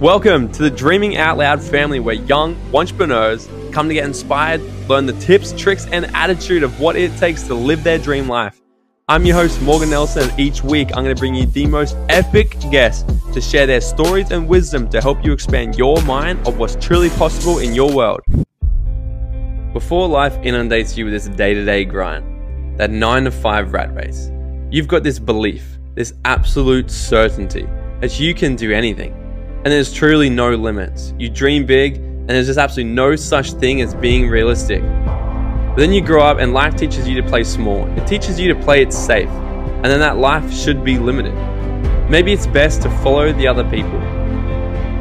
Welcome to the Dreaming Out Loud family where young entrepreneurs come to get inspired, learn the tips, tricks, and attitude of what it takes to live their dream life. I'm your host, Morgan Nelson, and each week I'm going to bring you the most epic guests to share their stories and wisdom to help you expand your mind of what's truly possible in your world. Before life inundates you with this day to day grind, that 9 to 5 rat race, you've got this belief, this absolute certainty that you can do anything and there's truly no limits. You dream big, and there's just absolutely no such thing as being realistic. But then you grow up, and life teaches you to play small. It teaches you to play it safe, and then that life should be limited. Maybe it's best to follow the other people.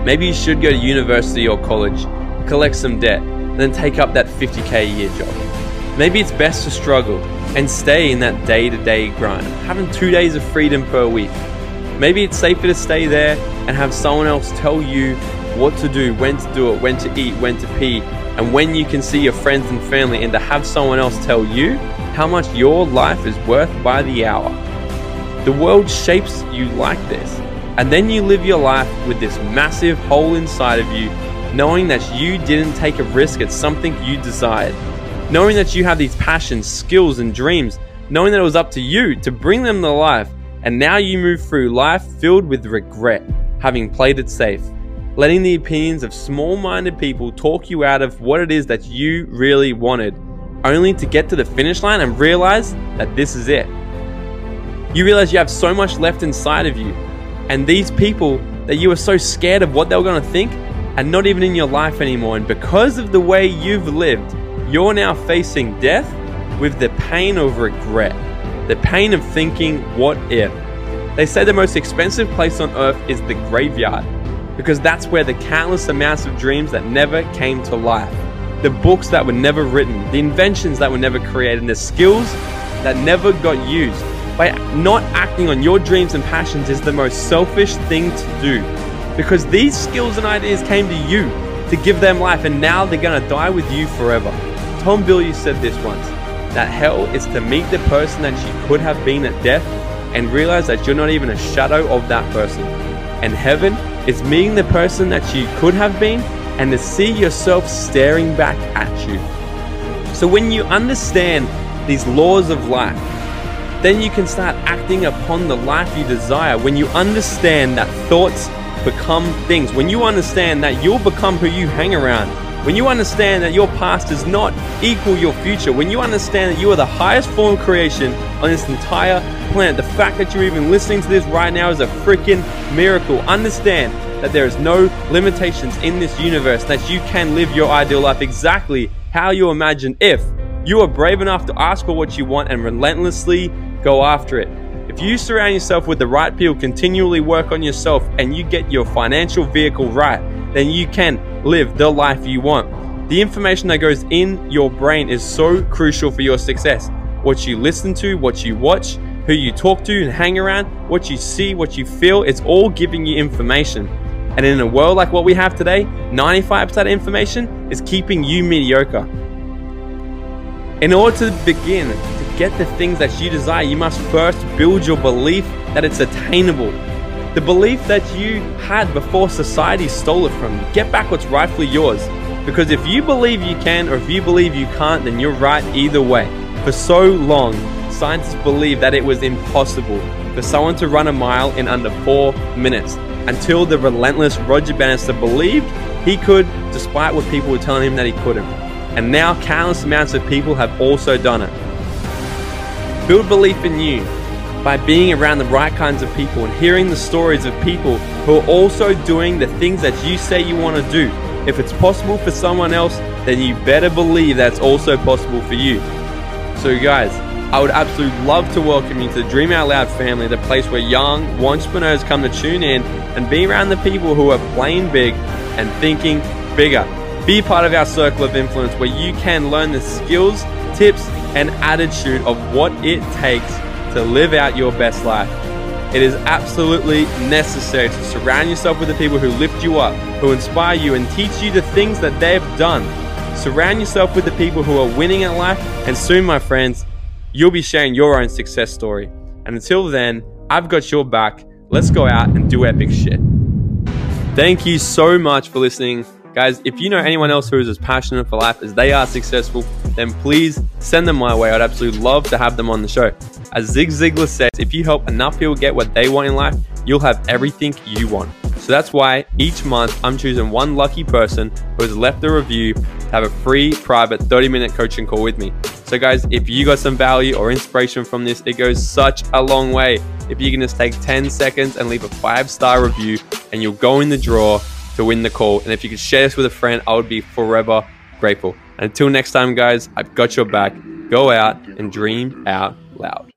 Maybe you should go to university or college, collect some debt, then take up that 50k a year job. Maybe it's best to struggle and stay in that day to day grind, having two days of freedom per week. Maybe it's safer to stay there and have someone else tell you what to do, when to do it, when to eat, when to pee, and when you can see your friends and family, and to have someone else tell you how much your life is worth by the hour. The world shapes you like this, and then you live your life with this massive hole inside of you, knowing that you didn't take a risk at something you desired, knowing that you have these passions, skills, and dreams, knowing that it was up to you to bring them to life, and now you move through life filled with regret having played it safe, letting the opinions of small minded people talk you out of what it is that you really wanted, only to get to the finish line and realize that this is it. You realize you have so much left inside of you, and these people that you were so scared of what they were going to think are not even in your life anymore. And because of the way you've lived, you're now facing death with the pain of regret, the pain of thinking, what if? They say the most expensive place on earth is the graveyard because that's where the countless amounts of dreams that never came to life, the books that were never written, the inventions that were never created, and the skills that never got used. By not acting on your dreams and passions is the most selfish thing to do because these skills and ideas came to you to give them life and now they're to die with you forever. Tom Bilyeu said this once that hell is to meet the person that you could have been at death and realize that you're not even a shadow of that person. And heaven is meeting the person that you could have been and to see yourself staring back at you. So when you understand these laws of life, then you can start acting upon the life you desire. When you understand that thoughts become things, when you understand that you'll become who you hang around, when you understand that your past does not equal your future, when you understand that you are the highest form of creation on this entire planet, the fact that you're even listening to this right now is a freaking miracle. Understand that there is no limitations in this universe, that you can live your ideal life exactly how you imagine if you are brave enough to ask for what you want and relentlessly go after it. If you surround yourself with the right people, continually work on yourself, and you get your financial vehicle right, then you can live the life you want. The information that goes in your brain is so crucial for your success. What you listen to, what you watch, who you talk to and hang around, what you see, what you feel, it's all giving you information. And in a world like what we have today, 95% of information is keeping you mediocre. In order to begin to get the things that you desire, you must first build your belief that it's attainable. The belief that you had before society stole it from you. Get back what's rightfully yours. Because if you believe you can or if you believe you can't, then you're right either way. For so long, scientists believed that it was impossible for someone to run a mile in under four minutes until the relentless Roger Bannister believed he could, despite what people were telling him that he couldn't. And now countless amounts of people have also done it. Build belief in you by being around the right kinds of people and hearing the stories of people who are also doing the things that you say you want to do. If it's possible for someone else, then you better believe that's also possible for you. So, guys, I would absolutely love to welcome you to the Dream Out Loud family, the place where young entrepreneurs come to tune in and be around the people who are playing big and thinking bigger. Be part of our circle of influence where you can learn the skills, tips, and attitude of what it takes to live out your best life. It is absolutely necessary to surround yourself with the people who lift you up, who inspire you, and teach you the things that they've done. Surround yourself with the people who are winning at life, and soon, my friends, you'll be sharing your own success story. And until then, I've got your back. Let's go out and do epic shit. Thank you so much for listening. Guys, if you know anyone else who is as passionate for life as they are successful, then please send them my way. I'd absolutely love to have them on the show. As Zig Ziglar says, if you help enough people get what they want in life, you'll have everything you want. So that's why each month I'm choosing one lucky person who has left a review to have a free private 30 minute coaching call with me. So, guys, if you got some value or inspiration from this, it goes such a long way. If you can just take 10 seconds and leave a five star review, and you'll go in the draw to win the call. And if you could share this with a friend, I would be forever grateful. Until next time, guys, I've got your back. Go out and dream out loud.